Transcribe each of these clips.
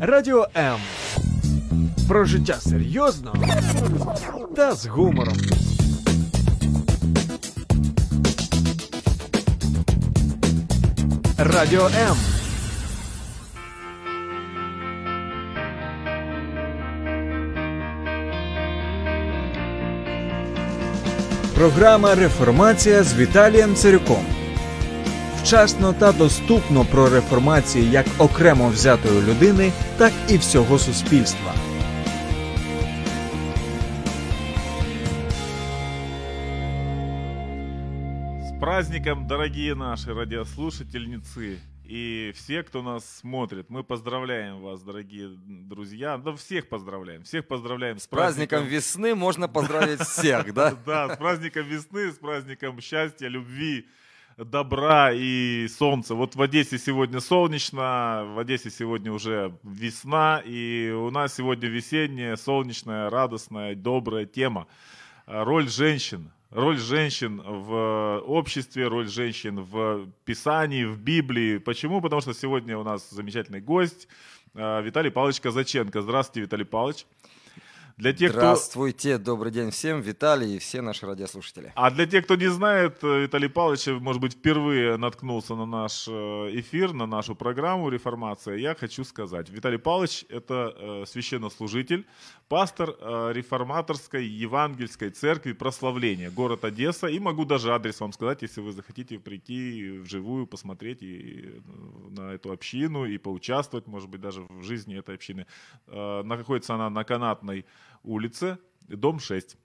Радіо М. Про життя серйозно та з гумором. Радіо М. Програма Реформація з Віталієм Царюком. Вчасно та доступно про реформацію як окремо взятої людини, так і всього суспільства. С праздником, дорогие наши радиослушательницы и все, кто нас смотрит. Мы поздравляем вас, дорогие друзья. Да всех поздравляем. Всех поздравляем с, С праздником весны можно поздравить всех, да? Да, с праздником весны, с праздником счастья, любви, добра и солнца. Вот в Одессе сегодня солнечно, в Одессе сегодня уже весна, и у нас сегодня весенняя, солнечная, радостная, добрая тема. Роль женщин. Роль женщин в обществе, роль женщин в Писании, в Библии. Почему? Потому что сегодня у нас замечательный гость а, Виталий Павлович Казаченко. Здравствуйте, Виталий Павлович. Для тех, кто... Здравствуйте, добрый день всем, Виталий и все наши радиослушатели. А для тех, кто не знает, э, Виталий Павлович, может быть, впервые наткнулся на наш э, эфир, на нашу программу «Реформация», я хочу сказать. Виталий Павлович – это э, священнослужитель, пастор реформаторской евангельской церкви прославления, город Одесса. И могу даже адрес вам сказать, если вы захотите прийти вживую, посмотреть и, на эту общину и поучаствовать, может быть, даже в жизни этой общины. Находится она на Канатной улице, дом 6.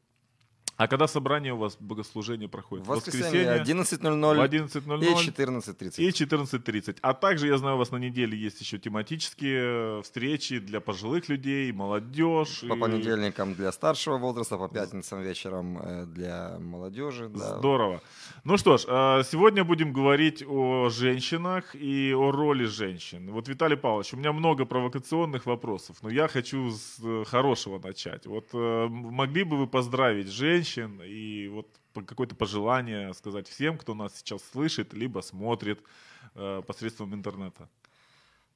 А когда собрание у вас, богослужение проходит? В воскресенье 11.00 в 11.00 и 14.30. и 14.30. А также, я знаю, у вас на неделе есть еще тематические встречи для пожилых людей, молодежь. По и- понедельникам для старшего возраста, по пятницам вечером э, для молодежи. да. Здорово. Ну что ж, а, сегодня будем говорить о женщинах и о роли женщин. Вот, Виталий Павлович, у меня много провокационных вопросов, но я хочу с э, хорошего начать. Вот э, могли бы вы поздравить женщин и вот какое-то пожелание сказать всем, кто нас сейчас слышит, либо смотрит э, посредством интернета?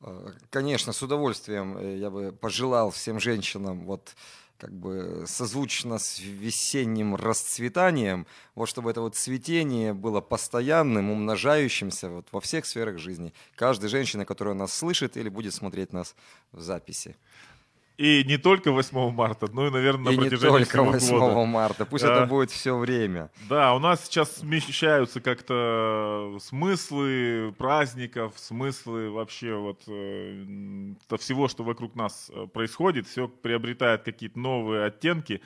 Э, Конечно, с удовольствием э, я бы пожелал всем женщинам вот как бы созвучно с весенним расцветанием, вот чтобы это вот цветение было постоянным, умножающимся вот во всех сферах жизни. Каждой женщине, которая нас слышит или будет смотреть нас в записи. И не только 8 марта, но и, наверное, И на не протяжении только всего 8 года. марта, пусть Да. это будет все время. Да, у нас сейчас смещаются как-то смыслы праздников, смыслы вообще вот э, всего, что вокруг нас э, происходит, все приобретает какие-то новые оттенки.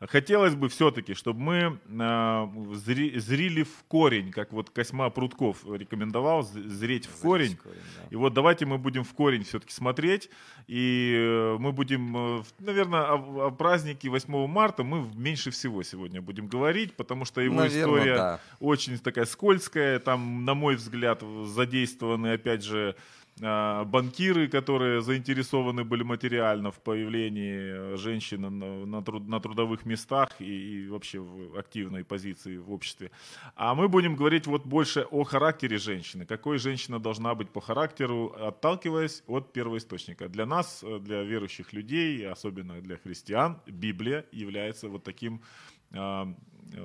Хотелось бы все-таки, чтобы мы э, зри- зрили в корень, как вот Косьма Прутков рекомендовал, зреть в корень. И вот давайте мы будем в корень все-таки смотреть, и э, мы будем, наверное, о, о празднике 8 марта мы меньше всего сегодня будем говорить, потому что его Наверно, история да. очень такая скользкая, там, на мой взгляд, задействованы, опять же, банкиры, которые заинтересованы были материально в появлении э, женщины на, на труд- на трудовых местах и, и вообще в активной позиции в обществе. А мы будем говорить вот больше о характере женщины, какой женщина должна быть по характеру, отталкиваясь от первоисточника. Для нас, э, для верующих людей, особенно для христиан, Библия является вот таким а,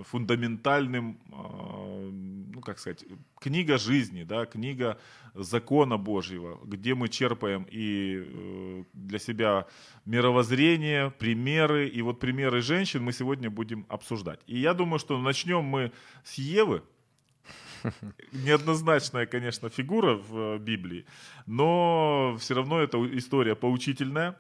фундаментальным, а, ну как сказать, книга жизни, да, книга закона Божьего, где мы черпаем и э, для себя мировоззрение, примеры, и вот примеры женщин мы сегодня будем обсуждать. И я думаю, что начнем мы с Евы, неоднозначная, конечно, фигура в э, Библии, но все равно это история поучительная.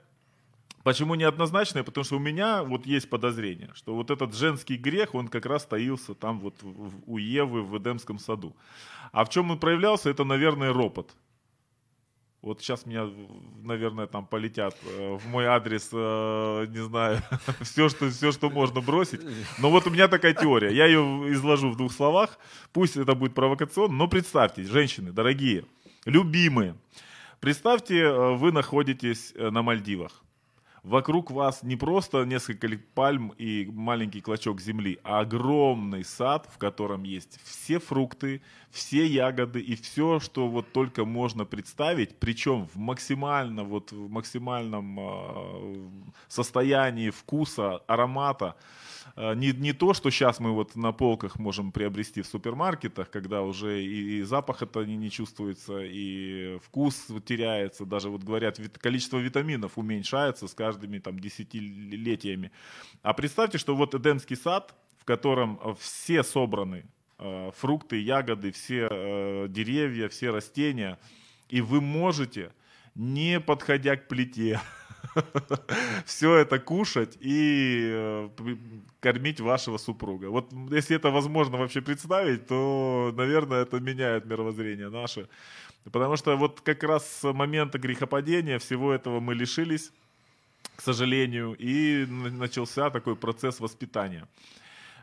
Почему неоднозначная? Потому что у меня вот есть подозрение, что вот этот женский грех, он как раз таился там вот у Евы в Эдемском саду. А в чем он проявлялся, это, наверное, ропот. Вот сейчас меня, наверное, там полетят э, в мой адрес, э, не знаю, все что, все, что можно бросить. Но вот у меня такая теория. Я ее изложу в двух словах. Пусть это будет провокационно, но представьте, женщины, дорогие, любимые, представьте, э, вы находитесь на Мальдивах. Вокруг вас не просто несколько пальм и маленький клочок земли, а огромный сад, в котором есть все фрукты, все ягоды и все, что вот только можно представить, причем в максимально вот в максимальном э, состоянии вкуса, аромата. Э, не, не то, что сейчас мы вот на полках можем приобрести в супермаркетах, когда уже и, и запах это не, не чувствуется, и вкус теряется, даже вот говорят, количество витаминов уменьшается с каждыми там десятилетиями. А представьте, что вот Эдемский сад, в котором все собраны, э, фрукты, ягоды, все э, деревья, все растения, и вы можете, не подходя к плите, все это кушать и э, кормить вашего супруга. Вот если это возможно вообще представить, то, наверное, это меняет мировоззрение наше. Потому что вот как раз с момента грехопадения всего этого мы лишились, к сожалению, и начался такой процесс воспитания.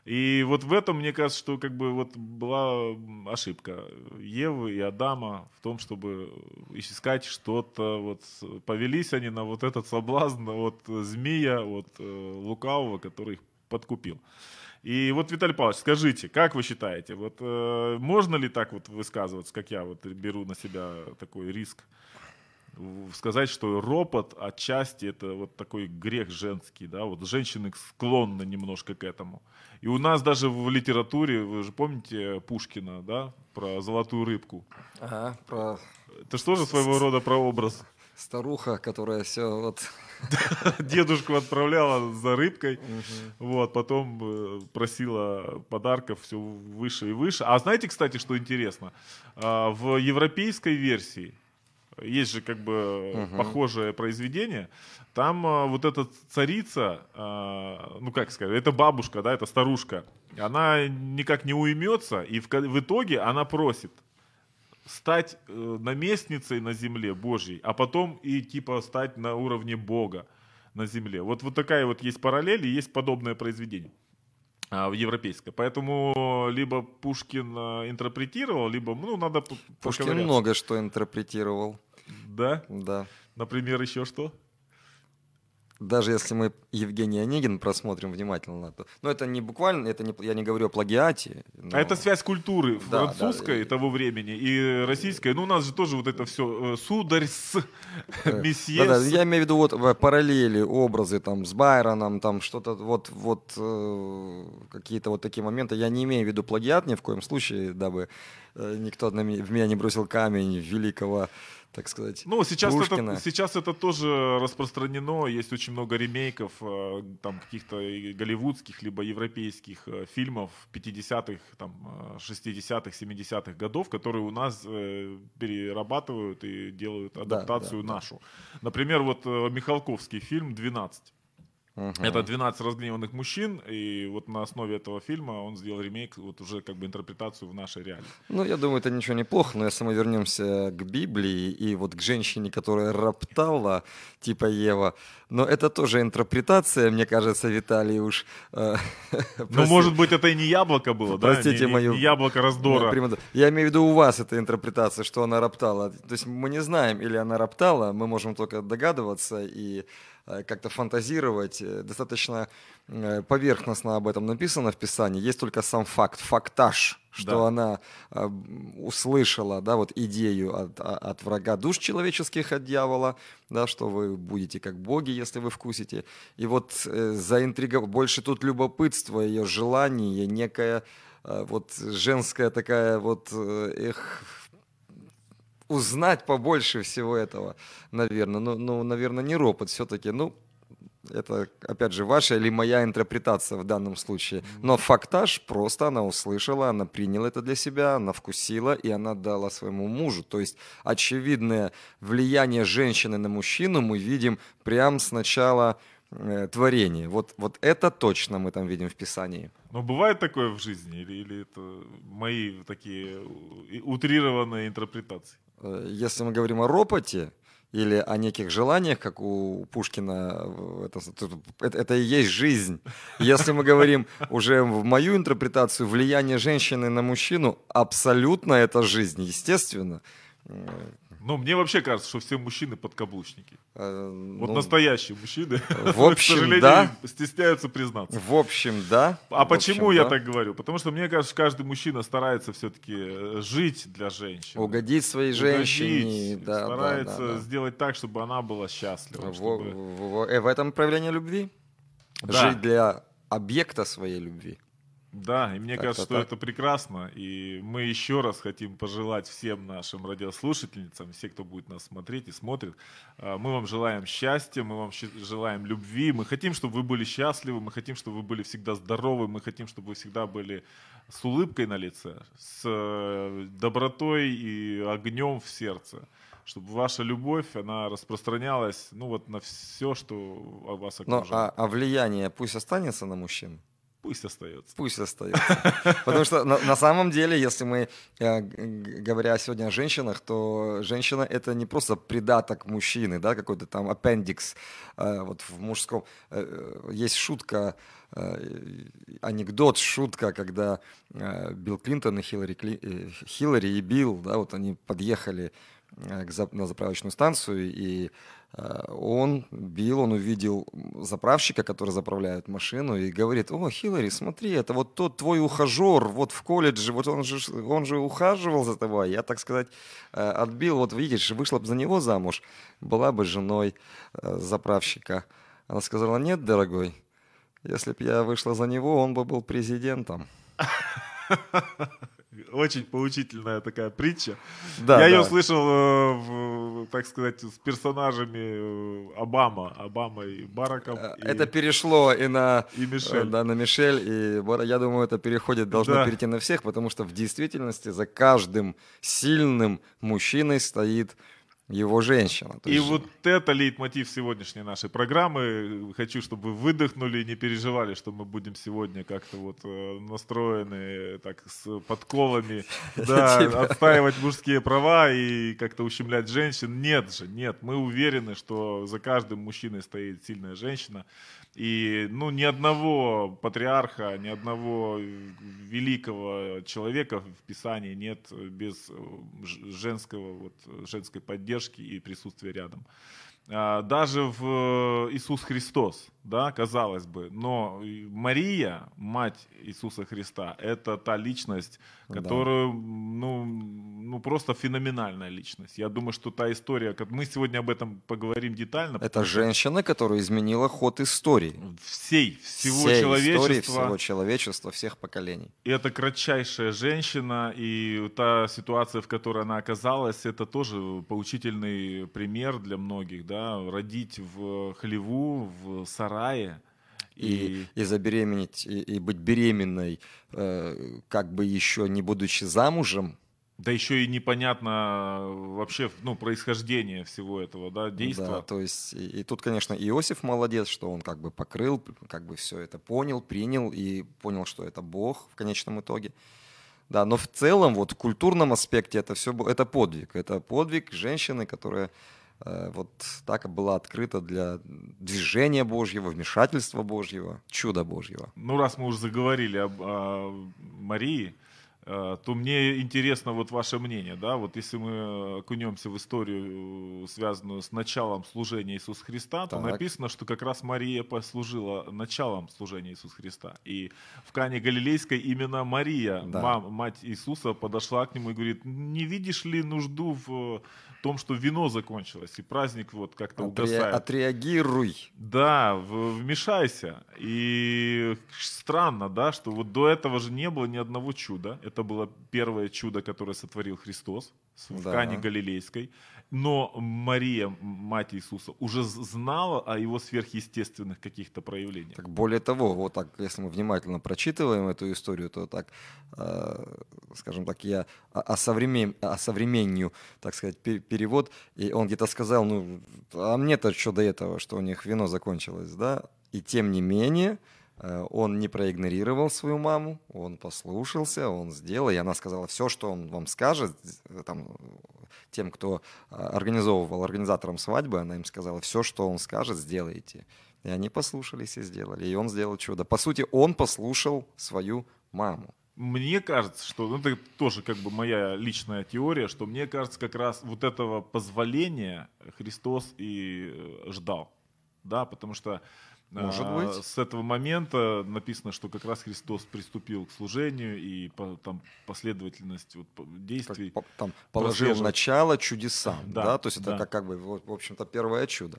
И вот в этом, мне кажется, что как бы вот была ошибка Евы и Адама в том, чтобы искать что-то, вот повелись они на вот этот соблазн от змея, от э, лукавого, который их подкупил. И вот, Виталий Павлович, скажите, как вы считаете, вот э, можно ли так вот высказываться, как я вот беру на себя такой риск? Сказать, что ропот отчасти это вот такой грех женский, да, вот женщины склонны немножко к этому. И у нас даже в литературе, вы же помните Пушкина, да, про золотую рыбку. Ага, про... Это что же своего рода прообраз? Старуха, которая все вот... Дедушку отправляла за рыбкой, вот, потом э, просила подарков все выше и выше. А знаете, кстати, что интересно? А, в европейской версии есть же как бы угу. похожее произведение. Там а, вот эта царица, а, ну как сказать, это бабушка, да, это старушка. Она никак не уймется, и в, в итоге она просит стать э, наместницей на земле Божьей, а потом и типа стать на уровне Бога на земле. Вот, вот такая вот есть параллель, и есть подобное произведение а, европейское. Поэтому либо Пушкин а, интерпретировал, либо ну надо Пушкин много что интерпретировал. Да? Да. Например, еще что? даже если мы Евгений Онегин просмотрим внимательно, то, но это не буквально, это не, я не говорю о плагиате. Но... А это связь культуры да, французской да, того времени и российской. Ну, у нас же тоже вот это все э, сударь с э, месье. Да, да, я имею в виду вот параллели, образы там с Байроном, там что-то вот, вот э, какие-то вот такие моменты. Я не имею в виду плагиат ни в коем случае, дабы э, никто в меня не бросил камень великого так сказать. Ну, сейчас это, сейчас это тоже распространено. Есть очень много ремейков, э, там, каких-то голливудских, либо европейских э, фильмов 50-х, там, 60-х, э, 70-х годов, которые у нас перерабатывают и делают адаптацию да, да, нашу. Да. Например, вот Михалковский фильм «12». Угу. Это 12 разгневанных мужчин, и вот на основе этого фильма он сделал ремейк, вот уже как бы интерпретацию в нашей реалии. Ну, я думаю, это ничего неплохо, но если мы вернемся к Библии и вот к женщине, которая роптала, типа Ева, но это тоже интерпретация, мне кажется, Виталий уж... Э, ну, может быть, это и не яблоко было, да? Простите не, мою... Не яблоко раздора. Я имею в виду у вас эта интерпретация, что она роптала. То есть мы не знаем, или она роптала, мы можем только догадываться и как-то фантазировать. Э, достаточно э, поверхностно об этом написано в Писании. Есть только сам факт, фактаж, что да. она услышала, да, вот идею от, от врага душ человеческих, от дьявола, да, что вы будете как боги, если вы вкусите. И вот заинтрига, больше тут любопытство, ее желание, некая вот женская такая вот, эх, узнать побольше всего этого, наверное. Ну, ну наверное, не ропот все-таки. Ну, это, опять же, ваша или моя интерпретация в данном случае. Но фактаж просто она услышала, она приняла это для себя, она вкусила, и она дала своему мужу. То есть очевидное влияние женщины на мужчину мы видим прямо с начала э, творения. Вот, вот это точно мы там видим в Писании. Но бывает такое в жизни? Или, или это мои такие утрированные интерпретации? Э, если мы говорим о ропоте или о неких желаниях, как у Пушкина, это, это, это и есть жизнь. Если мы говорим уже в мою интерпретацию, влияние женщины на мужчину, абсолютно это жизнь, естественно. Э, Ну, мне вообще кажется, что все мужчины подкаблучники. э, Вот ну, настоящие мужчины, в общем, к сожалению, да. стесняются признаться. В общем, да. А В почему общем, я да. так говорю? Потому что мне кажется, каждый мужчина старается все-таки жить для женщины. Угодить своей Угодить, женщине. Да, да, старается да, да. сделать так, чтобы она была счастлива. Во- чтобы- в, в- э, в этом проявление любви. Да. Жить для объекта своей любви. Да, и мне Как-то кажется, что так. это прекрасно. И мы еще раз хотим пожелать всем нашим радиослушательницам, все, кто будет нас смотреть и смотрит, а, мы вам желаем счастья, мы вам желаем любви. Мы хотим, чтобы вы были счастливы, мы хотим, чтобы вы были всегда здоровы, мы хотим, чтобы вы всегда были с улыбкой на лице, с э, добротой и огнем в сердце. Чтобы ваша любовь, она распространялась, ну вот на все, что вас Но, окружает. а, а влияние пусть останется на мужчин? Пусть остается. Пусть остается. Потому что на, самом деле, если мы, э, говоря сегодня о женщинах, то женщина это не просто придаток мужчины, да, какой-то там аппендикс. Э, Вот в мужском э, есть шутка, анекдот, шутка, когда Билл Клинтон и Хиллари, Кли- Хиллари и Билл, да, вот они подъехали на заправочную станцию, и он, Билл, он увидел заправщика, который заправляет машину, и говорит, о, Хиллари, смотри, это вот тот твой ухажер, вот в колледже, вот он же, он же ухаживал за тобой, я, так сказать, э, отбил, вот видишь, вышла бы за него замуж, была бы женой э, заправщика. Она сказала, нет, дорогой, если бы я вышла за него, он бы был президентом. Очень поучительная такая притча. Да, Я ее да. слышал, э, в, так сказать, с персонажами э, Обама, Обама и Бараком. Э, и, Это перешло и на, и Мишель. да, на Мишель, и Бара- я думаю, это переходит, должно Да. перейти на всех, потому что в действительности за каждым сильным мужчиной стоит его женщина. И есть вот это лейтмотив сегодняшней нашей программы. Хочу, чтобы вы выдохнули и не переживали, что мы будем сегодня как-то вот э, настроены так с подковами, да, Типа. отстаивать мужские права и как-то ущемлять женщин. Нет же, нет. Мы уверены, что за каждым мужчиной стоит сильная женщина. И ну, ни одного патриарха, ни одного великого человека в Писании нет без э, женского, вот, женской поддержки и присутствия рядом. А, Даже в э, Иисус Христос, да, казалось бы, но Мария, мать Иисуса Христа, это та личность, Да. которую, ну, ну, просто феноменальная личность. Я думаю, что та история, как мы сегодня об этом поговорим детально. это женщина, которая изменила ход истории. всей, всего Всей человечества. истории, всего человечества, всех поколений. И это кратчайшая женщина, и та ситуация, в которой она оказалась, это тоже поучительный пример для многих, да, родить в хлеву, в сарае. И, и забеременеть, и, и быть беременной, э, как бы еще не будучи замужем, да еще и непонятно вообще ну, происхождение всего этого да, действа. Да, то есть, и, и тут, конечно, Иосиф молодец, что он как бы покрыл, как бы все это понял, принял и понял, что это Бог в конечном итоге. Да, но в целом, вот в культурном аспекте это все это подвиг. Это подвиг женщины, которая э, вот так была открыта для движения Божьего, вмешательства Божьего, чуда Божьего. Ну, раз мы уже заговорили об о Марии, э, то мне интересно вот ваше мнение, да, вот если мы окунемся в историю, э, связанную с началом служения Иисуса Христа, то Так. написано, что как раз Мария послужила началом служения Иисуса Христа. И в Кане Галилейской именно Мария, Да. мам- мать Иисуса, подошла к нему и говорит, не видишь ли нужду в том, что вино закончилось, и праздник вот как-то Отре- угасает. отреагируй. Да, вмешайся. И странно, да, что вот до этого же не было ни одного чуда. Это было первое чудо, которое сотворил Христос в Да. Кане Галилейской. Но Мария, мать Иисуса, уже знала о его сверхъестественных каких-то проявлениях. Так более того, вот так, если мы внимательно прочитываем эту историю, то так, э, скажем так, я о- осовремен, осовременню, так сказать, пе- перевод, и он где-то сказал, ну, а мне-то что до этого, что у них вино закончилось, да? И тем не менее, он не проигнорировал свою маму, он послушался, он сделал, и она сказала, все, что он вам скажет, э, там, тем, кто э, организовывал, организаторам свадьбы, она им сказала, все, что он скажет, сделайте. И они послушались и сделали. И он сделал чудо. По сути, он послушал свою маму. мне кажется, что ну, это тоже как бы моя личная теория, что мне кажется, как раз вот этого позволения Христос и э, ждал. Да, потому что Может а, быть. с этого момента написано, что как раз Христос приступил к служению и по, там последовательность вот, Как действий. по- там положил начало чудесам, Да, да, то есть это да. как, как бы, в общем-то, первое чудо.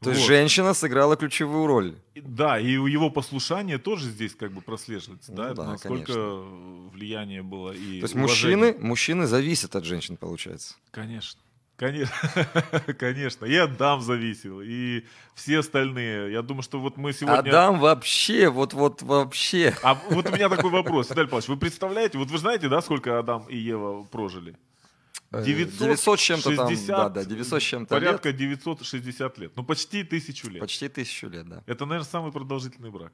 То есть Вот. женщина сыграла ключевую роль. Да, и его послушание тоже здесь как бы прослеживается, Ну да, да, насколько конечно. влияние было и То есть уважение. мужчины, мужчины зависят от женщин, получается. Конечно. Конечно, конечно. И Адам зависел, и все остальные. Я думаю, что вот мы сегодня... Адам вообще, вот, вот вообще. А вот у меня такой вопрос, Виталий Павлович, вы представляете, вот вы знаете, да, сколько Адам и Ева прожили? Э, 960, 900 с чем-то там, да, да, 900 с чем-то лет. Порядка 960 лет. Ну, почти тысячу лет. Почти тысячу лет, да. Это, наверное, самый продолжительный брак.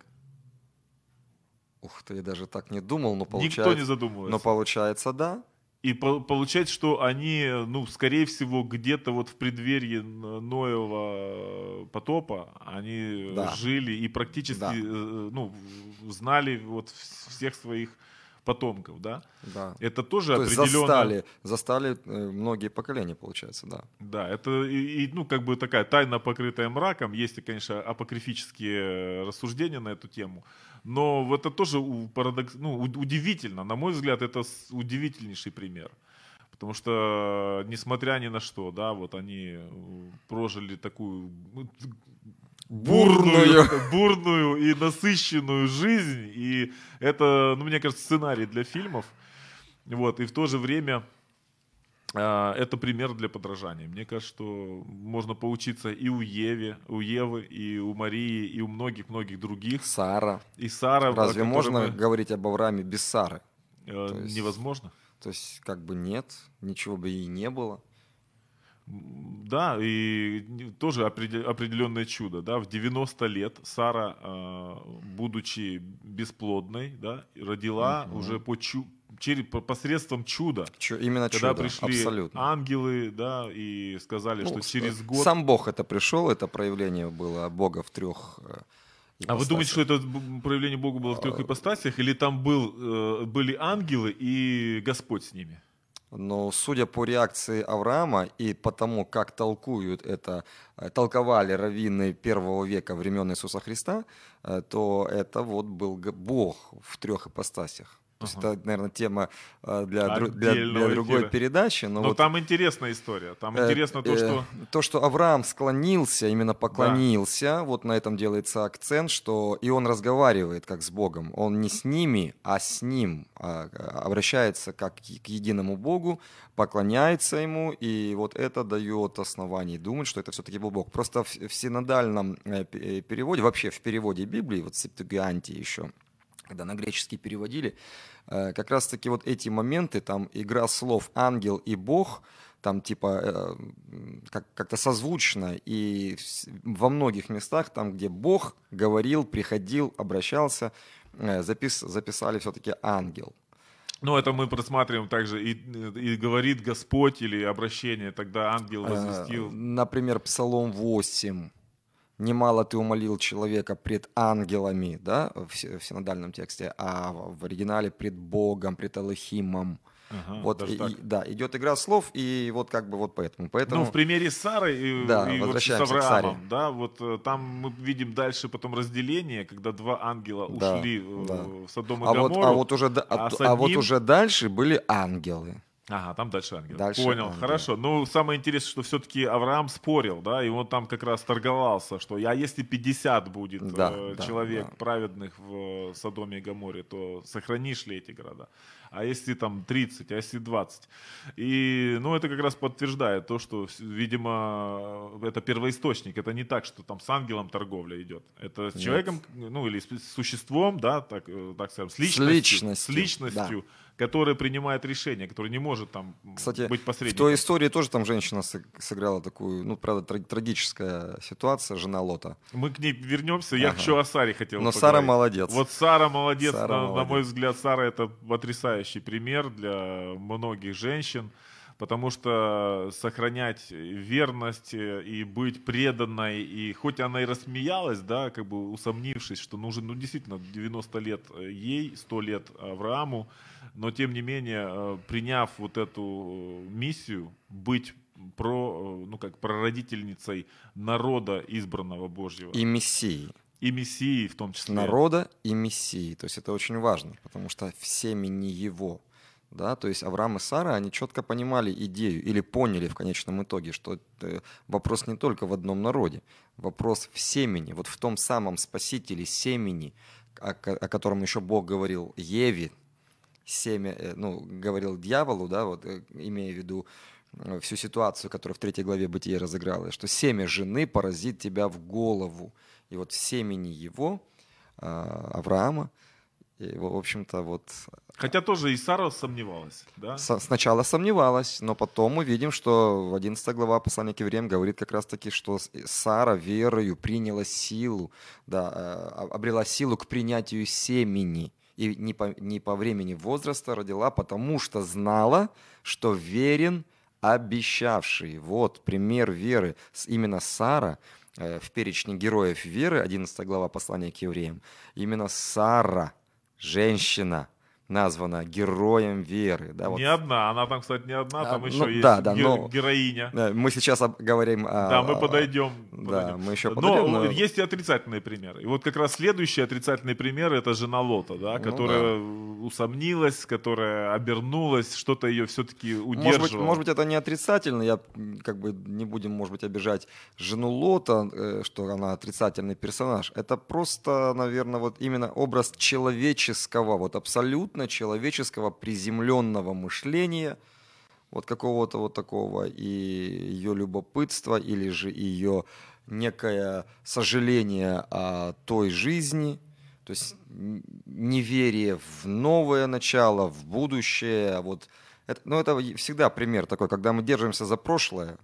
Ух ты, я даже так не думал, но Никто не получается, задумывается. но получается, да. И по- получается, что они, ну, скорее всего, где-то вот в преддверии Ноева потопа они Да. жили и практически, Да. э, ну, знали вот вс- всех своих потомков, да? Да. Это тоже То определенно... застали, застали э, многие поколения, получается, да. Да, это и, и, ну, как бы такая тайна, покрытая мраком. Есть, конечно, апокрифические э, рассуждения на эту тему. Но это тоже парадокс, ну, удивительно. На мой взгляд, это удивительнейший пример. Потому что, несмотря ни на что, да, вот они э, прожили такую ну, бурную, бурную и насыщенную жизнь. И это, ну, мне кажется, сценарий для фильмов. Вот, и в то же время это пример для подражания. Мне кажется, что можно поучиться и у Еве, у Евы, и у Марии, и у многих-многих других. Сара. И Сара. Разве можно мы, говорить об Аврааме без Сары? э, то есть- Невозможно. То есть, как бы нет, ничего бы и не было. Да, и тоже опреде- определенное чудо. Да? В 90 лет Сара, э, будучи бесплодной, да, родила Мгм. уже по чу- через, по- посредством чуда. Чё, именно Когда чудо, пришли абсолютно. ангелы, да, и сказали, Ну, что через год... Сам Бог это пришел, это проявление было Бога в трех. э, А вы думаете, что это проявление Бога было в трех А, ипостасях, или там был, э, были ангелы и Господь с ними? Но судя по реакции Авраама и по тому, как толкуют это, э, толковали раввины первого века времен Иисуса Христа, э, то это вот был Бог в трех ипостасях. То есть это, наверное, тема э, для, дру- для, для другой эфира. передачи. Но Но вот, там интересная история. Там э, интересно то, э, что... то, что Авраам склонился, именно поклонился, вот на этом делается акцент, что и он разговаривает как с Богом. Он не с ними, а с ним а, а, обращается как к единому Богу, поклоняется ему, и вот это дает основание думать, что это все-таки был Бог. Просто в, в синодальном э, переводе, вообще в переводе Библии, вот в Септугианте еще, когда на греческий переводили, э, как раз-таки вот эти моменты, там игра слов «ангел» и «бог», там типа э, как- как-то созвучно, и во многих местах, там, где Бог говорил, приходил, обращался, э, запис- записали все-таки «ангел». Ну, это мы просматриваем также и, и говорит Господь или обращение, тогда ангел возвестил. Например, Псалом 8. «Немало ты умолил человека пред ангелами», да, в в синодальном тексте, а в оригинале пред Богом, пред Аллахимом. Ага, вот, и- так. да, идет игра слов, и вот как бы вот поэтому. поэтому Ну, в примере с Сарой и, Да, и вот с Авраамом, Саре. да, вот э, там мы видим дальше потом разделение, когда два ангела Да, ушли э, да. в Содом и а, вот, Гоморру. а, вот уже, а а, с а вот одним- уже дальше были ангелы. Ага, там дальше ангел. Дальше Понял, ангел. хорошо. Ну, самое интересное, что все-таки Авраам спорил, да, и он там как раз торговался, что а если 50 будет Да, э, да, человек да. праведных в э, Содоме и Гоморе, то сохранишь ли эти города? А если там 30, а если 20? И, ну, это как раз подтверждает то, что, видимо, это первоисточник. Это не так, что там с ангелом торговля идет. Это с Нет. человеком, ну, или с существом, да, так, э, так скажем, с С личностью, личностью, с личностью который принимает решение, который не может там Кстати, быть В посредником. той истории тоже там женщина сыг- сыграла такую, ну, правда, тра- трагическая ситуация, жена Лота. Мы к ней вернемся. Я Ага. еще о Саре хотел Но поговорить. Сара молодец. Вот Сара молодец. Сара на, на молодец. мой взгляд, Сара это потрясающий пример для многих женщин. Потому что сохранять верность э, и быть преданной, и хоть она и рассмеялась, да, как бы усомнившись, что нужен, ну, действительно, 90 лет э, ей, 100 лет Аврааму, но тем не менее, э, приняв вот эту миссию, быть про, ну, как прародительницей народа избранного Божьего. И Мессии. И Мессии в том числе. Народа и Мессии. То есть это очень важно, потому что в семени его. Да, то есть Авраам и Сара, они четко понимали идею или поняли в конечном итоге, что вопрос не только в одном народе, вопрос в семени, вот в том самом спасителе семени, о, о котором еще Бог говорил Еве, семя, э, ну, говорил дьяволу, да, вот, э, имея в виду э, всю ситуацию, которая в третьей главе Бытия разыгралась, что семя жены поразит тебя в голову. И вот в семени его, а, Авраама, и, в общем-то, вот... Хотя тоже и Сара сомневалась, да? С- сначала сомневалась, но потом мы видим, что в 11 глава послания к евреям говорит как раз-таки, что Сара верою приняла силу, да, обрела силу к принятию семени и не по, не по времени возраста родила, потому что знала, что верен обещавший. Вот пример веры. Именно Сара э, в перечне героев веры, 11 глава послания к евреям, именно Сара, женщина, названа героем веры. Да, вот. Не одна, она там, кстати, не одна, там а, еще ну, есть да, да, ге- но, героиня. Да, мы сейчас говорим о... Да, мы подойдем. Да, подойдем. мы еще подойдем. Но, но есть и отрицательные примеры. И вот как раз следующий отрицательный пример это жена Лота, да, которая ну, да. усомнилась, которая обернулась, что-то ее все-таки удерживало. Может быть, может быть, это не отрицательно, я как бы не будем, может быть, обижать жену Лота, э, что она отрицательный персонаж. Это просто, наверное, вот именно образ человеческого, вот абсолютно человеческого приземленного мышления, вот какого-то вот такого, и ее любопытство, или же ее некое сожаление о той жизни, то есть неверие в новое начало, в будущее. Вот это, ну, это всегда пример такой, когда мы держимся за прошлое,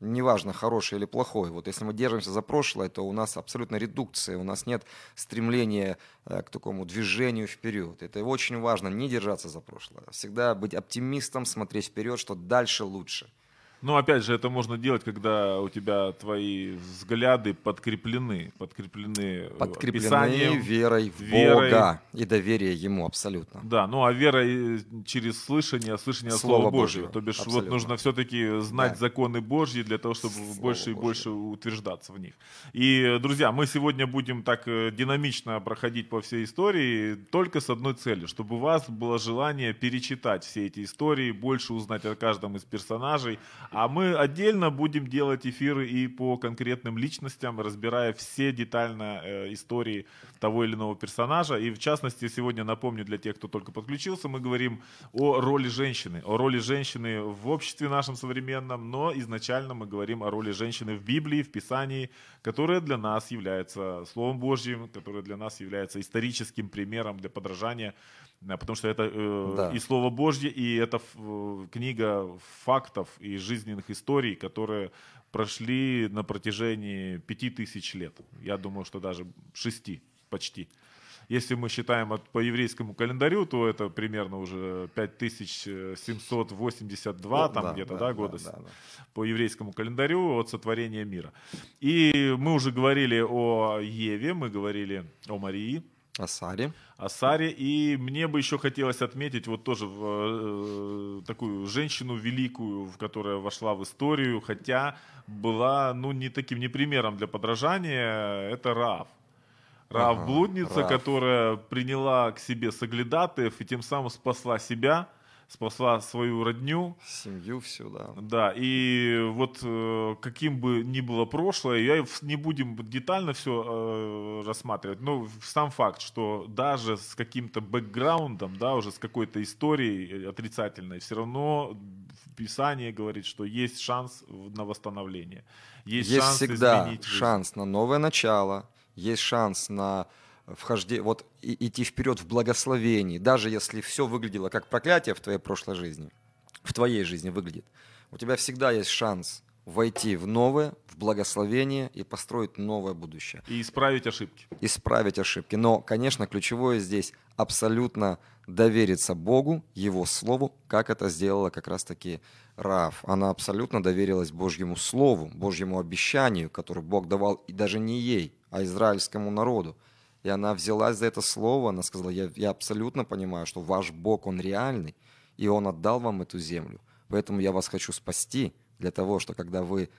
неважно, хороший или плохой. Вот если мы держимся за прошлое, то у нас абсолютно редукция, у нас нет стремления э, к такому движению вперед. Это очень важно, не держаться за прошлое. Всегда быть оптимистом, смотреть вперед, что дальше лучше. Но опять же, это можно делать, когда у тебя твои взгляды подкреплены, подкреплены, подкреплены Писанием, верой в верой. Бога и доверие Ему абсолютно. Да, ну а вера через слышание, слышание Слова, Слова Божьего. То бишь абсолютно. вот нужно все-таки знать да. законы Божьи для того, чтобы Слово больше и больше утверждаться в них. И, друзья, мы сегодня будем так э, динамично проходить по всей истории только с одной целью, чтобы у вас было желание перечитать все эти истории, больше узнать о каждом из персонажей, а мы отдельно будем делать эфиры и по конкретным личностям, разбирая все детально э, истории того или иного персонажа. И в частности, сегодня напомню для тех, кто только подключился, мы говорим о роли женщины, о роли женщины в обществе нашем современном, но изначально мы говорим о роли женщины в Библии, в Писании, которая для нас является Словом Божьим, которая для нас является историческим примером для подражания потому что это э, да. и Слово Божье, и это э, книга фактов и жизненных историй, которые прошли на протяжении пяти тысяч лет. Я думаю, что даже шести почти. Если мы считаем от, по еврейскому календарю, то это примерно уже 5782 О, там да, где-то, да, да, года да, да, да. по еврейскому календарю от сотворения мира. И мы уже говорили о Еве, мы говорили о Марии, О Саре. И мне бы еще хотелось отметить вот тоже в, э, такую женщину великую, которая вошла в историю, хотя была, ну, не таким, не примером для подражания, это Раав. Раав ага, блудница, Раав. которая приняла к себе соглядатаев и тем самым спасла себя – спасла свою родню. Семью всю, да. Да, и вот э, каким бы ни было прошлое, я не будем детально все э, рассматривать, но сам факт, что даже с каким-то бэкграундом, да, уже с какой-то историей отрицательной, все равно Писание говорит, что есть шанс на восстановление. Есть, есть шанс всегда изменить жизнь. шанс на новое начало, есть шанс на вхождение, вот и, идти вперед в благословении, даже если все выглядело как проклятие в твоей прошлой жизни, в твоей жизни выглядит, у тебя всегда есть шанс войти в новое, в благословение и построить новое будущее. И исправить ошибки. Исправить ошибки. Но, конечно, ключевое здесь абсолютно довериться Богу, Его Слову, как это сделала как раз-таки Раав. Она абсолютно доверилась Божьему Слову, Божьему обещанию, которое Бог давал и даже не ей, а израильскому народу. И она взялась за это слово, она сказала, я, я абсолютно понимаю, что ваш Бог, Он реальный, и Он отдал вам эту землю. Поэтому я вас хочу спасти для того, что когда вы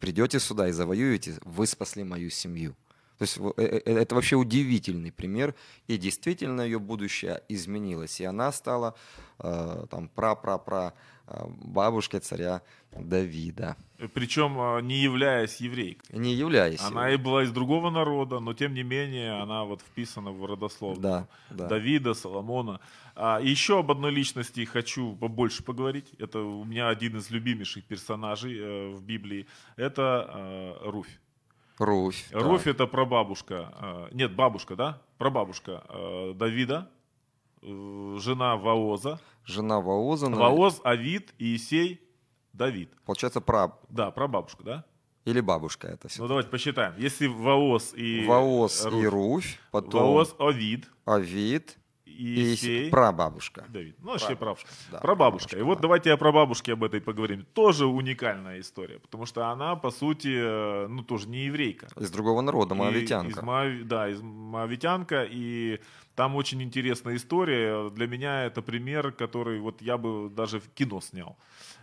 придете сюда и завоюете, вы спасли мою семью. То есть э, э, э, это вообще удивительный пример, и действительно ее будущее изменилось, и она стала там пра-пра-пра бабушкой царя Давида. Причем не являясь еврейкой. Не являясь. Она и была из другого народа, но тем не менее она вот вписана в родословную да, да. Давида, Соломона. А еще об одной личности хочу побольше поговорить. Это у меня один из любимейших персонажей э, в Библии. Это Руфь. Руфь. Руфь да. это прабабушка. Э, нет, бабушка, да? Прабабушка э, Давида, э, жена Ваоза. Жена Ваоза. Ваоз, Авид, Иисей, Давид. Получается, пра... Да, прабабушка, да? Или бабушка это все. Ну давайте посчитаем. Если Ваоз и Ваоз Руфь, и Руфь, потом Ваоз, Авид, Авид, и прабабушка. Давид. Ну, вообще прабабушка. Да, прабабушка. прабабушка. И вот да. давайте о прабабушке об этой поговорим. Тоже уникальная история, потому что она, по сути, э, ну, тоже не еврейка. Из другого народа, моавитянка. Из, Моав... Да, из моавитянка, и там очень интересная история. Для меня это пример, который вот я бы даже в кино снял.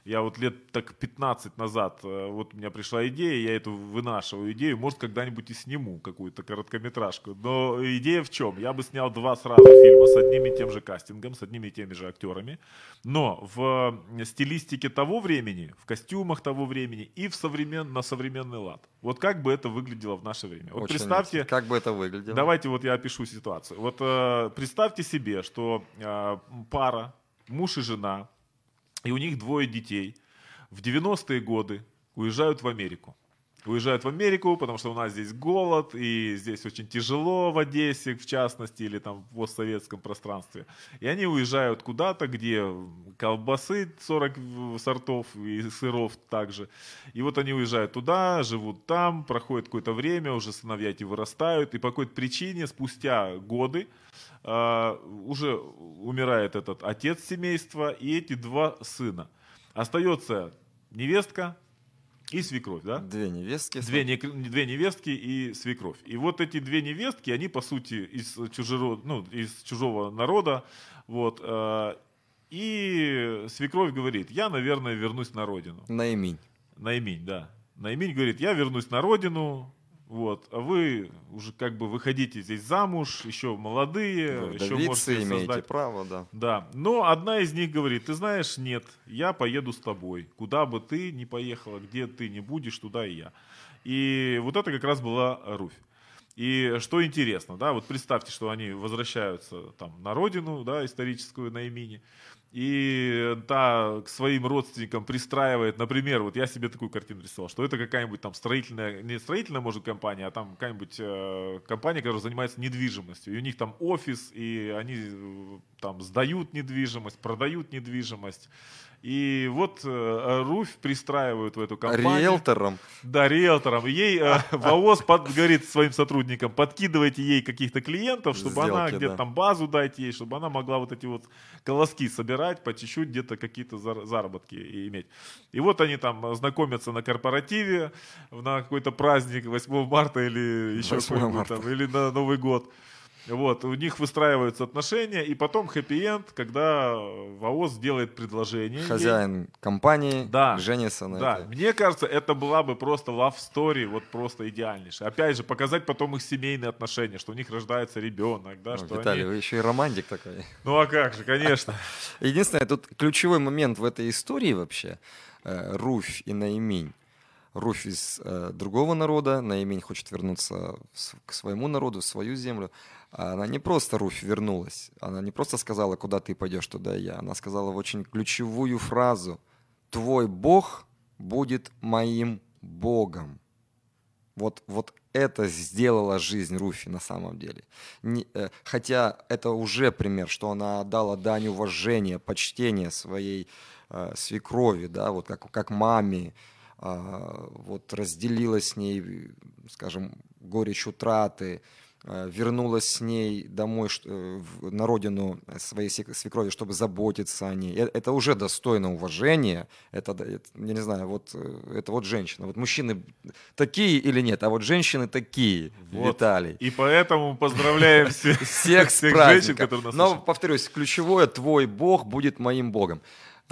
Я вот лет так 15 назад, э, вот у меня пришла идея, я эту вынашиваю идею, может когда-нибудь и сниму какую-то короткометражку. Но идея в чем? Я бы снял два сразу фильма с одним и тем же кастингом, с одними и теми же актерами, но в стилистике того времени, в костюмах того времени и в современ... на современный лад. Вот как бы это выглядело в наше время. Вот Очень представьте... Интересно. Как бы это выглядело? Давайте вот я опишу ситуацию. Вот э, представьте себе, что э, пара, муж и жена, и у них двое детей. В 90-е годы уезжают в Америку. Уезжают в Америку, потому что у нас здесь голод, и здесь очень тяжело в Одессе, в частности, или там в постсоветском пространстве. И они уезжают куда-то, где колбасы 40 сортов и сыров также. И вот они уезжают туда, живут там, проходит какое-то время, уже сыновья эти вырастают, и по какой-то причине спустя годы э, уже умирает этот отец семейства и эти два сына. Остается невестка, и свекровь, да? Две невестки. Две, не, две невестки и свекровь. И вот эти две невестки, они, по сути, из, чужого, ну, из чужого народа. Вот, э, и свекровь говорит, я, наверное, вернусь на родину. Наимень. Наимень, да. Наимень говорит, я вернусь на родину, вот, а вы уже как бы выходите здесь замуж, еще молодые, да, еще можете имеете создать... право, да. Да, но одна из них говорит, ты знаешь, нет, я поеду с тобой, куда бы ты ни поехала, где ты не будешь, туда и я. И вот это как раз была Руфь. И что интересно, да, вот представьте, что они возвращаются там на родину, да, историческую на имени, и та к своим родственникам пристраивает, например, вот я себе такую картину рисовал, что это какая-нибудь там строительная, не строительная, может, компания, а там какая-нибудь э, компания, которая занимается недвижимостью, и у них там офис, и они э, там сдают недвижимость, продают недвижимость, и вот э, Руфь пристраивают в эту компанию. Риэлтором. Да, риэлтором. Ей э, ВОЗ под, говорит своим сотрудникам, подкидывайте ей каких-то клиентов, чтобы Сделки, она где-то да. там базу дайте ей, чтобы она могла вот эти вот колоски собирать, по чуть-чуть где-то какие-то заработки иметь. И вот они там знакомятся на корпоративе, на какой-то праздник 8 марта или еще какой-нибудь там, или на Новый год. Вот, у них выстраиваются отношения, и потом хэппи-энд, когда ВАОС делает предложение. Хозяин ей. компании да, женится на Да, это. мне кажется, это была бы просто love story, вот просто идеальнейшая. Опять же, показать потом их семейные отношения, что у них рождается ребенок, да, ну, что Виталий, они... вы еще и романтик такой. Ну а как же, конечно. Единственное, тут ключевой момент в этой истории вообще, э, Руфь и Наиминь, Руфь из э, другого народа, Наимень хочет вернуться к своему народу, в свою землю. А она не просто Руфь вернулась, она не просто сказала, куда ты пойдешь, туда я. Она сказала очень ключевую фразу. Твой Бог будет моим Богом. Вот, вот это сделала жизнь Руфи на самом деле. Не, э, хотя это уже пример, что она отдала дань уважения, почтения своей э, свекрови, да, вот как, как маме, вот разделила с ней, скажем, горечь утраты, э, вернулась с ней домой э, на родину своей свекрови, чтобы заботиться о ней. Э- Это уже достойно уважения. Это, я не знаю, вот э, это вот женщина. Вот мужчины такие или нет, а вот женщины такие, Вот. Виталий. И поэтому поздравляем всех, Всех с женщин, которые нас Но, повторюсь, ключевое, твой Бог будет моим Богом.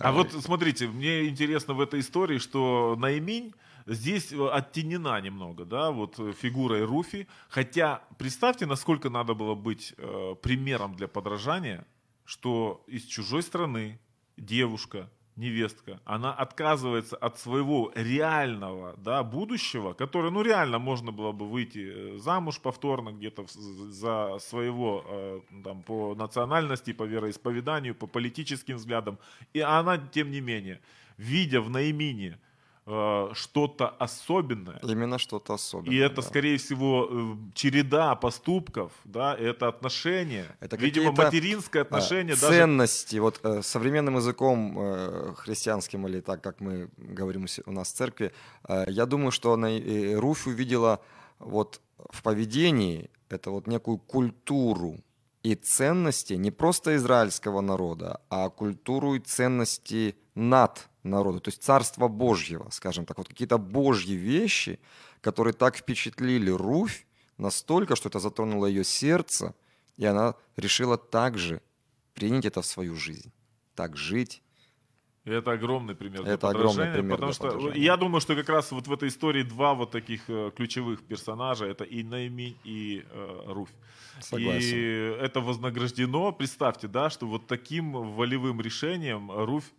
А вот смотрите, мне интересно в этой истории, что Наиминь здесь э, оттенена немного, да, вот э, фигурой Руфи. Хотя представьте, насколько надо было быть э, примером для подражания, что из чужой страны девушка, невестка, она отказывается от своего реального да, будущего, которое, ну, реально можно было бы выйти э, замуж повторно где-то за своего, э, там, по национальности, по вероисповеданию, по политическим взглядам. И она, тем не менее, видя в Наимине что-то особенное, Именно что-то особенное. и это, да. скорее всего, э, череда поступков, да, это отношения. Это Видимо, материнское А, отношение даже ценности, вот э, современным языком э, христианским или так, как мы говорим у нас в церкви, э, я думаю, что она, э, Руфь увидела вот в поведении это вот некую культуру и ценности не просто израильского народа, а культуру и ценности над народом, то есть Царства Божьего, скажем так, вот какие-то божьи вещи, которые так впечатлили Руфь настолько, что это затронуло ее сердце, и она решила также принять это в свою жизнь, так жить. И Это огромный пример для Это огромный подражания, пример потому для что подражания. я думаю, что как раз вот в этой истории два вот таких э, ключевых персонажа это и Наиминь, и э, Руфь. Согласен. И это вознаграждено, представьте, да, что вот таким волевым решением Руфь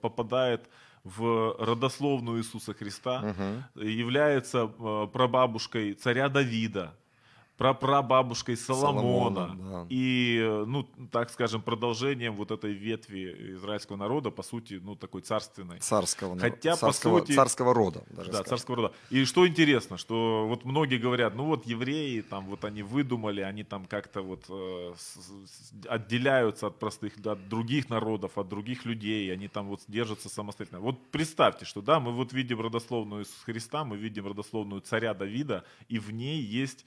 попадает в родословную Иисуса Христа, Мгм. является э, прабабушкой царя Давида, прапрабабушкой Соломона, Соломона, да. и, ну, так скажем, продолжением вот этой ветви израильского народа, по сути, ну, такой царственной. Царского, Хотя, по царского, сути- царского рода. Даже Да, скажем. царского рода. И что интересно, что вот многие говорят, ну вот евреи, там вот они выдумали, они там как-то вот э, отделяются от простых, от других народов, от других людей, они там вот держатся самостоятельно. Вот представьте, что да, мы вот видим родословную Христа, мы видим родословную царя Давида, и в ней есть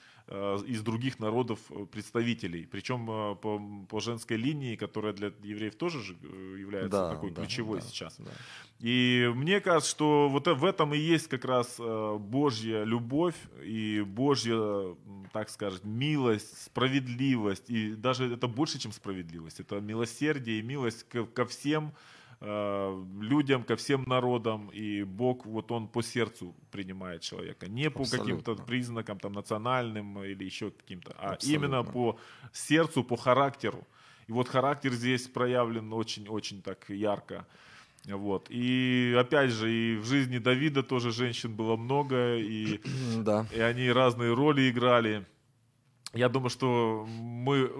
из других народов э, представителей, причем э, по, по женской линии, которая для евреев тоже же э, является Да, такой да, ключевой да, сейчас. да. И мне кажется, что вот э- в этом и есть как раз э, Божья любовь и Божья, так скажем, милость, справедливость. И даже это больше, чем справедливость. Это милосердие и милость ко, ко всем э, людям, ко всем народам. И Бог, вот Он по сердцу принимает человека. Не по каким-то признакам там, национальным или еще каким-то, а Абсолютно. именно по сердцу, по характеру. И вот характер здесь проявлен очень-очень так ярко. Вот. И опять же, и в жизни Давида тоже женщин было много, и, Да. и они разные роли играли. Я думаю, что мы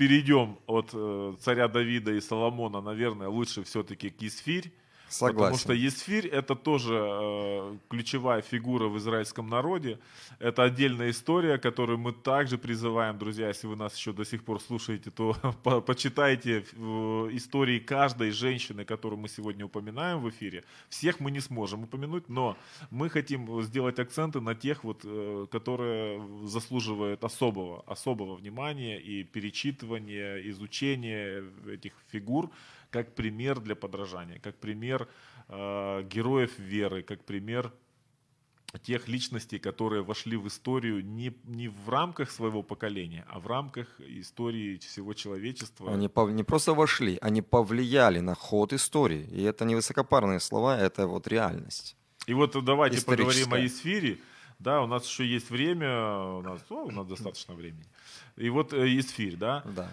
перейдем от э, царя Давида и Соломона, наверное, лучше все-таки к Есфирь. Потому Согласен. что Есфирь это тоже э, ключевая фигура в израильском народе. Это отдельная история, которую мы также призываем, друзья, если вы нас еще до сих пор слушаете, то по- почитайте э, истории каждой женщины, которую мы сегодня упоминаем в эфире. Всех мы не сможем упомянуть, но мы хотим сделать акценты на тех, вот, э, которые заслуживают особого, особого внимания и перечитывания, изучения этих фигур как пример для подражания, как пример э, героев веры, как пример тех личностей, которые вошли в историю не, не в рамках своего поколения, а в рамках истории всего человечества. Они пов- не просто вошли, они повлияли на ход истории. И это не высокопарные слова, это вот реальность. И вот давайте поговорим о. Есфире. Да, у нас еще есть время, у нас, о, у нас достаточно времени. И вот э, Есфирь, да, Да.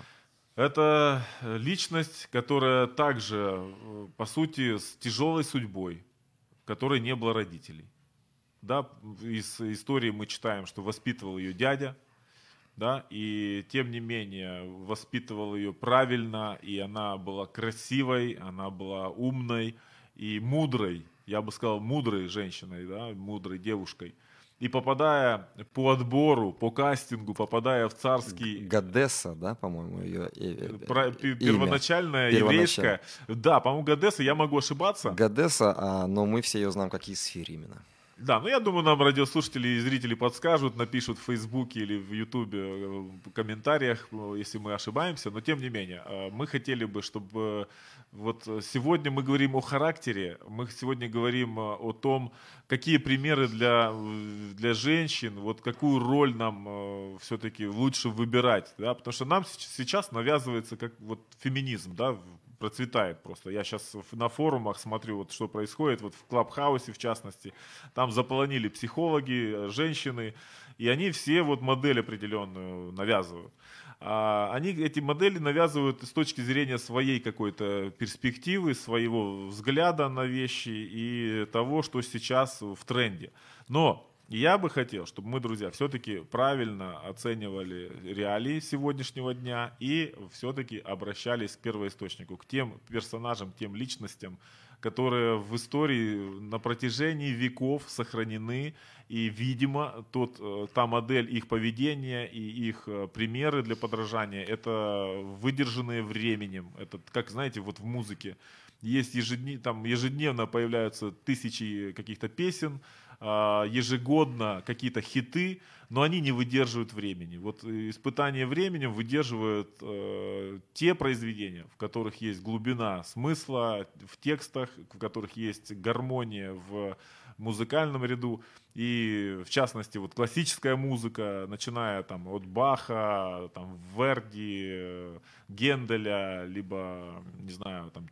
Это э, личность, которая также, э, по сути, с тяжелой судьбой, которой не было родителей. Да, из истории мы читаем, что воспитывал ее дядя, да, и тем не менее воспитывал ее правильно, и она была красивой, она была умной и мудрой, я бы сказал, мудрой женщиной, да, мудрой девушкой. И попадая по отбору, по кастингу, попадая в царский Гадеса, да, по-моему, ее э, э, Про- пе- имя. первоначальная еврейская. Да, по-моему, Гадеса, я могу ошибаться. Гадеса, а, но мы все ее знаем как Исфирь именно. Да, ну я думаю, нам радиослушатели и зрители подскажут, напишут в Фейсбуке или в Ютубе э, в комментариях, э, если мы ошибаемся. Но тем не менее, э, мы хотели бы, чтобы вот сегодня мы говорим о характере, мы сегодня говорим о том, какие примеры для, для женщин, вот какую роль нам все-таки лучше выбирать, да, потому что нам сейчас навязывается как вот феминизм, да, процветает просто. Я сейчас на форумах смотрю, вот что происходит, вот в Клабхаусе в частности, там заполонили психологи, женщины, и они все вот модель определенную навязывают. А они эти модели навязывают с точки зрения своей какой-то перспективы, своего взгляда на вещи и того, что сейчас в тренде. Но я бы хотел, чтобы мы, друзья, все-таки правильно оценивали реалии сегодняшнего дня и все-таки обращались к первоисточнику, к тем персонажам, тем личностям, которые в истории на протяжении веков сохранены, и, видимо, тот, э, та модель их поведения и их э, примеры для подражания, это выдержанные временем, это, как, знаете, вот в музыке, есть ежедневно, там ежедневно появляются тысячи каких-то песен, ежегодно какие-то хиты, но они не выдерживают времени. Вот испытание временем выдерживают э, те произведения, в которых есть глубина смысла в текстах, в которых есть гармония в музыкальном ряду. И в частности, вот классическая музыка, начиная там от Баха, там Верди, Генделя, либо, не знаю, там,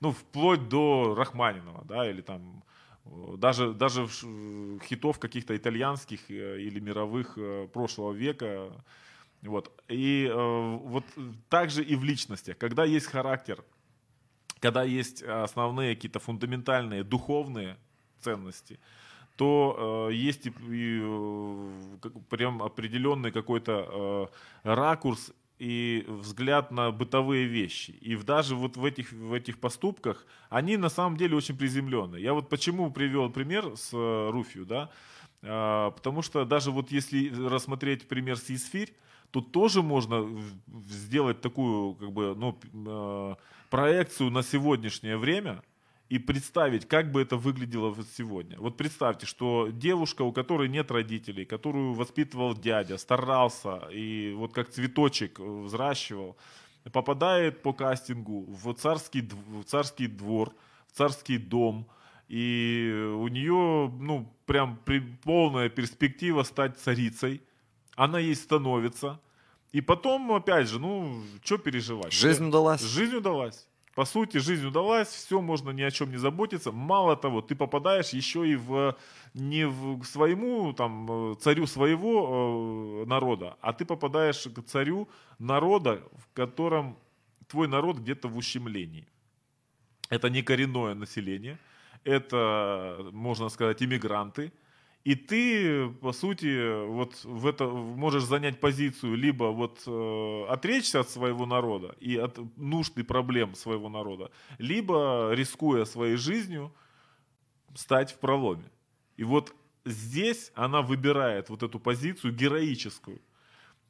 ну, вплоть до Рахманинова, да, или там даже, даже хитов каких-то итальянских э, или мировых э, прошлого века. Вот. И э, вот также и в личностях. Когда есть характер, когда есть основные какие-то фундаментальные духовные ценности, то э, есть и, и э, прям определенный какой-то э, ракурс и взгляд на бытовые вещи. И даже вот в этих, в этих поступках они на самом деле очень приземленные. Я вот почему привел пример с э, Руфью, да, а, потому что даже вот если рассмотреть пример с Исфирь, то тоже можно сделать такую как бы, ну, э, проекцию на сегодняшнее время – и представить, как бы это выглядело вот сегодня. Вот представьте, что девушка, у которой нет родителей, которую воспитывал дядя, старался и вот как цветочек э, взращивал, попадает по кастингу в царский, в царский двор, в царский дом, и у нее, ну, прям при, полная перспектива стать царицей. Она ей становится. И потом, опять же, ну, что переживать? Жизнь удалась. Жизнь удалась. По сути, жизнь удалась, все, можно ни о чем не заботиться. Мало того, ты попадаешь еще и в не в, своему там, царю своего э, народа, а ты попадаешь к царю народа, в котором твой народ где-то в ущемлении. Это не коренное население, это, можно сказать, иммигранты – и ты, по сути, вот в это можешь занять позицию либо вот э, отречься от своего народа и от нужд и проблем своего народа, либо, рискуя своей жизнью, стать в проломе. И вот здесь она выбирает вот эту позицию героическую.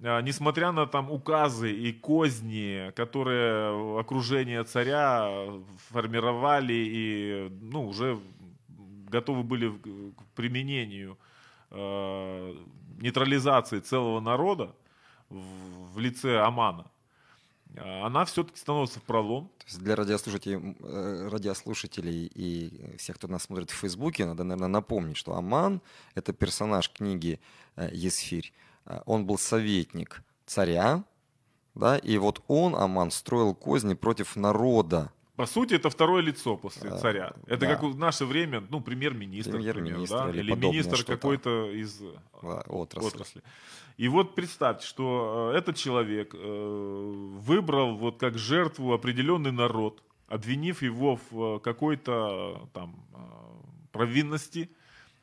А, несмотря на там указы и козни, которые окружение царя формировали и ну, уже готовы были к применению э, нейтрализации целого народа в, в лице Амана, э, она все-таки становится в пролом. То есть для радиослушателей, э, радиослушателей и всех, кто нас смотрит в Фейсбуке, надо, наверное, напомнить, что Аман — это персонаж книги э, Есфирь. Он был советник царя, да, и вот он, Аман, строил козни против народа, по сути, это второе лицо после а, царя. Это да. как в наше время, ну, премьер-министр, премьер-министр да? или, или министр какой-то из да, отрасли. отрасли. И вот представьте, что э, этот человек э, выбрал вот как жертву определенный народ, обвинив его в э, какой-то там провинности,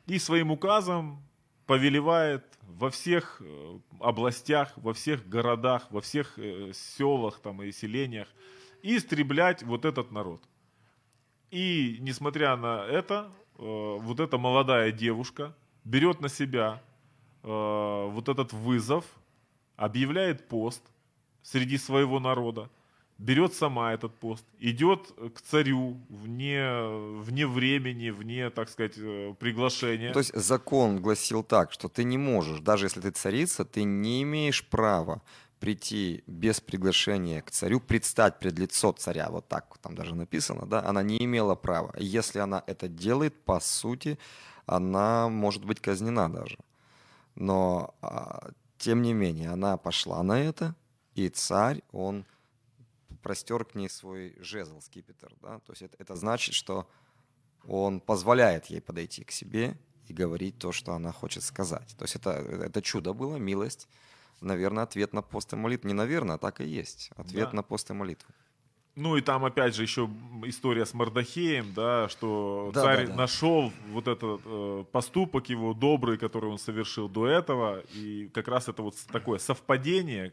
и своим указом повелевает во всех областях, во всех городах, во всех селах там, и селениях истреблять вот этот народ. И несмотря на это, э, вот эта молодая девушка берет на себя э, вот этот вызов, объявляет пост среди своего народа берет сама этот пост, идет к царю вне, вне времени, вне, так сказать, э, приглашения. То есть закон гласил так, что ты не можешь, даже если ты царица, ты не имеешь права прийти без приглашения к царю, предстать пред лицо царя, вот так там даже написано, да, она не имела права. Если она это делает, по сути, она может быть казнена даже. Но, а, тем не менее, она пошла на это, и царь, он простер к ней свой жезл, скипетр. Да? То есть это, это значит, что он позволяет ей подойти к себе и говорить то, что она хочет сказать. То есть это, это чудо было, милость. Наверное, ответ на пост и молитву. Не наверное, а так и есть. Ответ да. на пост и молитву. Ну и там опять же еще история с Мардахеем, да, что да, царь да, да. нашел вот этот э, поступок его добрый, который он совершил до этого, и как раз это вот такое совпадение,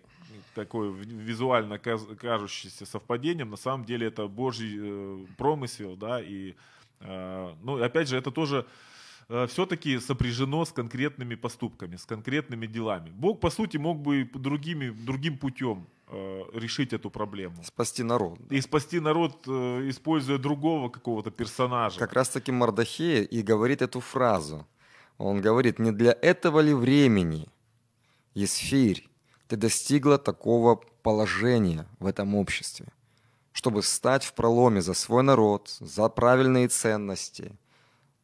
такое визуально кажущееся совпадением, на самом деле это Божий э, промысел, да, и, э, ну, опять же, это тоже все-таки сопряжено с конкретными поступками, с конкретными делами. Бог, по сути, мог бы другими, другим путем решить эту проблему. Спасти народ. И спасти народ, используя другого какого-то персонажа. Как раз таки Мардахея и говорит эту фразу. Он говорит, не для этого ли времени, Есфирь, ты достигла такого положения в этом обществе, чтобы встать в проломе за свой народ, за правильные ценности,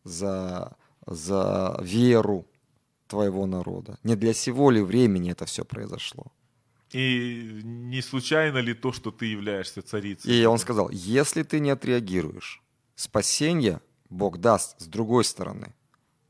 за, за веру твоего народа. Не для сего ли времени это все произошло? И не случайно ли то, что ты являешься царицей? И он сказал, если ты не отреагируешь, спасение Бог даст с другой стороны.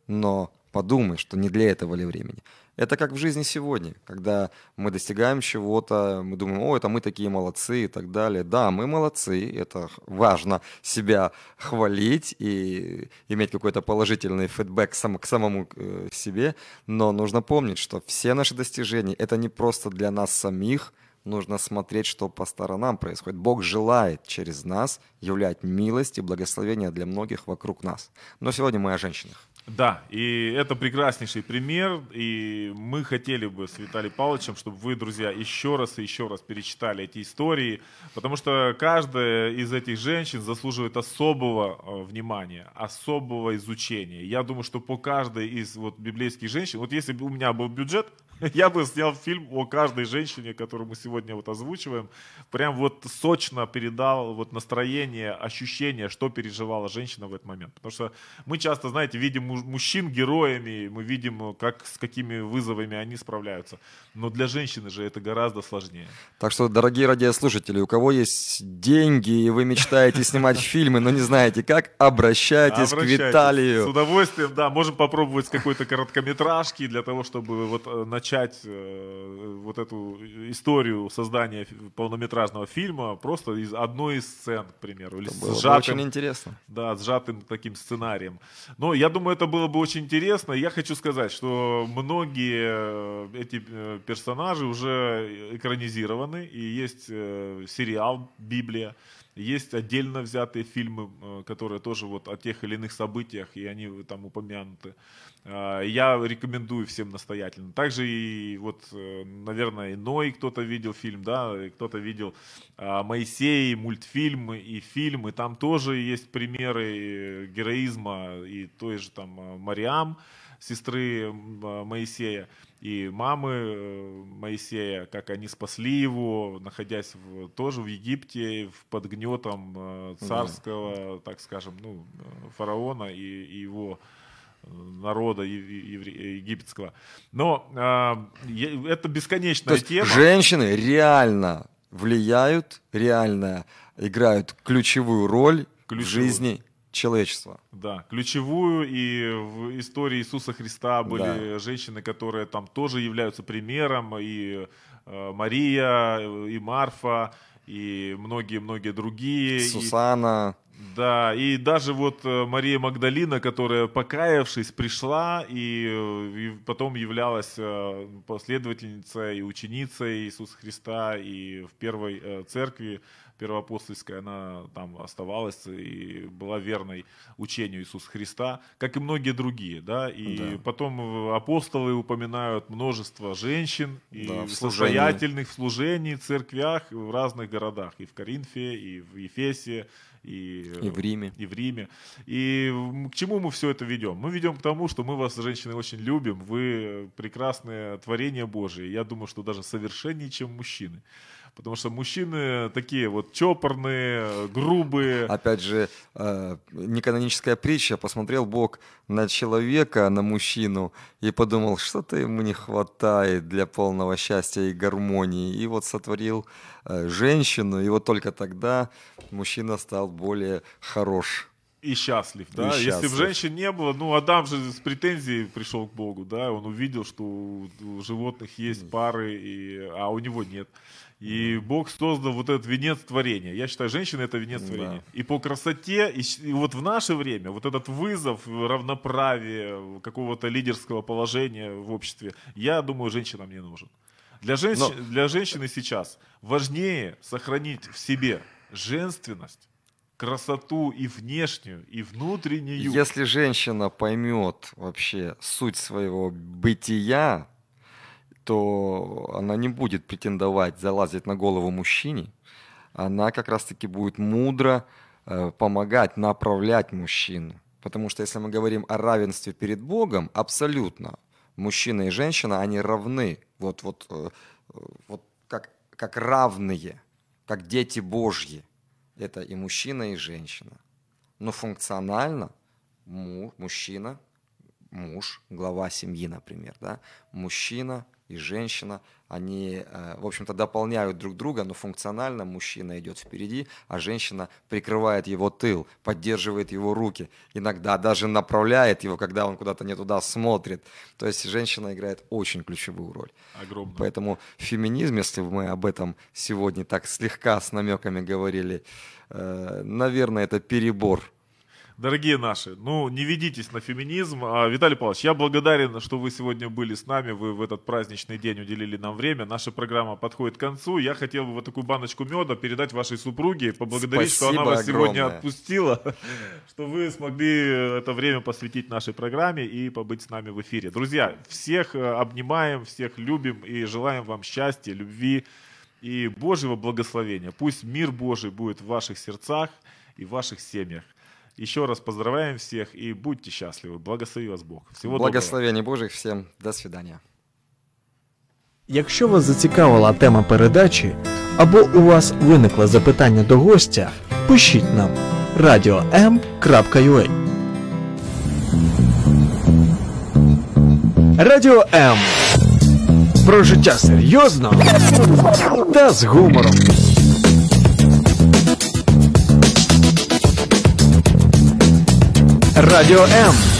Но подумай, что не для этого ли времени. Это как в жизни сегодня, когда мы достигаем чего-то, мы думаем, о, это мы такие молодцы и так далее. Да, мы молодцы, это важно себя хвалить и иметь какой-то положительный фидбэк сам, к самому э, себе, но нужно помнить, что все наши достижения это не просто для нас самих, нужно смотреть, что по сторонам происходит. Бог желает через нас являть милость и благословение для многих вокруг нас. Но сегодня мы о женщинах. Да, и это прекраснейший пример, и мы хотели бы с Виталием Павловичем, чтобы вы, друзья, еще раз и еще раз перечитали эти истории, потому что каждая из этих женщин заслуживает особого э, внимания, особого изучения. Я думаю, что по каждой из вот библейских женщин, вот если бы у меня был бюджет, Я бы снял фильм о каждой женщине, которую мы сегодня вот озвучиваем. Прям вот сочно передал вот настроение, ощущение, что переживала женщина в этот момент. Потому что мы часто, знаете, видим мужчин героями, мы видим, как, с какими вызовами они справляются. Но для женщины же это гораздо сложнее. Так что, дорогие радиослушатели, у кого есть деньги, и вы мечтаете снимать фильмы, но не знаете как, обращайтесь к Виталию. С удовольствием, да, можем попробовать с какой-то короткометражки для того, чтобы вот э, начать э, вот эту историю создания полнометражного фильма просто из одной из сцен, к примеру. Или это было сжатым, очень интересно. Да, сжатым таким сценарием. Но я думаю, это было бы очень интересно. Я хочу сказать, что многие э, эти персонажи уже экранизированы, и есть сериал «Библия», есть отдельно взятые фильмы, которые тоже вот о тех или иных событиях, и они там упомянуты. А, я рекомендую всем настоятельно. Также и вот, э, наверное, иной кто-то видел фильм, да, кто-то видел а, Моисей, мультфильмы и фильмы. Там тоже есть примеры героизма и той же там Мариам, сестры Моисея и мамы э, Моисея, как они спасли его, находясь в, тоже в Египте под гнетом э, царского, да. так скажем, ну, фараона и, и его народа египетского. Но э, это бесконечная То тема. Женщины реально влияют, реально играют ключевую роль ключевую. в жизни человечества. Да, ключевую и в истории Иисуса Христа были да. женщины, которые там тоже являются примером, и э, Мария, и Марфа, и многие-многие другие. Сусана. И... Да, и даже вот э, Мария Магдалина, которая, покаявшись, пришла и, э, и потом являлась э, последовательницей и ученицей Иисуса Христа и в первой церкви, первоапостольская, она там оставалась и была верной учению Иисуса Христа, как и многие другие, да, и Да. потом апостолы упоминают множество женщин и Да, в состоятельных в служении, в церквях в разных городах, и в Коринфе, и в Ефесе, и, И в Риме. и в Риме. И к чему мы все это ведем? Мы ведем к тому, что мы вас, женщины, очень любим. Вы прекрасное творение Божие. Я думаю, что даже совершеннее, чем мужчины. Потому что мужчины такие вот чопорные, грубые. Опять же, э, неканоническая притча. Посмотрел Бог на человека, на мужчину, и подумал, что-то ему не хватает для полного счастья и гармонии. И вот сотворил э, женщину, и вот только тогда мужчина стал более хорош. и счастлив, да. И Если бы счастлив. женщин не было, ну Адам же с претензией пришел к Богу, да, он увидел, что у животных есть пары, и, а у него нет. И Бог создал вот этот венец творения. Я считаю, женщина это венец Да. творения. И по красоте, и, и вот в наше время, вот этот вызов равноправия, какого-то лидерского положения в обществе, я думаю, женщинам не нужен. Для, женщ- Но- для женщины сейчас важнее сохранить в себе женственность, красоту и внешнюю, и внутреннюю. Если женщина поймет вообще суть своего бытия, то она не будет претендовать залазить на голову мужчине. Она как раз-таки будет мудро э, помогать, направлять мужчину. Потому что если мы говорим о равенстве перед Богом, абсолютно мужчина и женщина, они равны. Вот, вот, э, вот как, как равные, как дети Божьи. Это и мужчина, и женщина. Но функционально му- мужчина, муж, глава семьи, например, да, мужчина и женщина, они, э, в общем-то, дополняют друг друга, но функционально мужчина идет впереди, а женщина прикрывает его тыл, поддерживает его руки, иногда даже направляет его, когда он куда-то не туда смотрит. То есть женщина играет очень ключевую роль. Огромную. Поэтому феминизм, если мы об этом сегодня так слегка с намеками говорили, э, наверное, это перебор. Дорогие наши, ну не ведитесь на феминизм. А, Виталий Павлович, я благодарен, что вы сегодня были с нами, вы в этот праздничный день уделили нам время. Наша программа подходит к концу. Я хотел бы вот такую баночку меда передать вашей супруге, поблагодарить, что она Спасибо вас сегодня огромное. отпустила, что вы смогли это время посвятить нашей программе и побыть с нами в эфире. Друзья, всех э, обнимаем, всех любим и желаем вам счастья, любви и Божьего благословения. Пусть мир Божий будет в ваших сердцах и в ваших семьях. Еще раз поздравляем всех и будьте счастливы. Благослови вас Бог. Всего доброго. Благословений Божьих всем. До свидания. Якщо вас зацікавила тема передачі, або у вас виникло запитання до гостя, пишіть нам radio.m.ua Радіо М. Про життя серйозно та з гумором. Радіо М.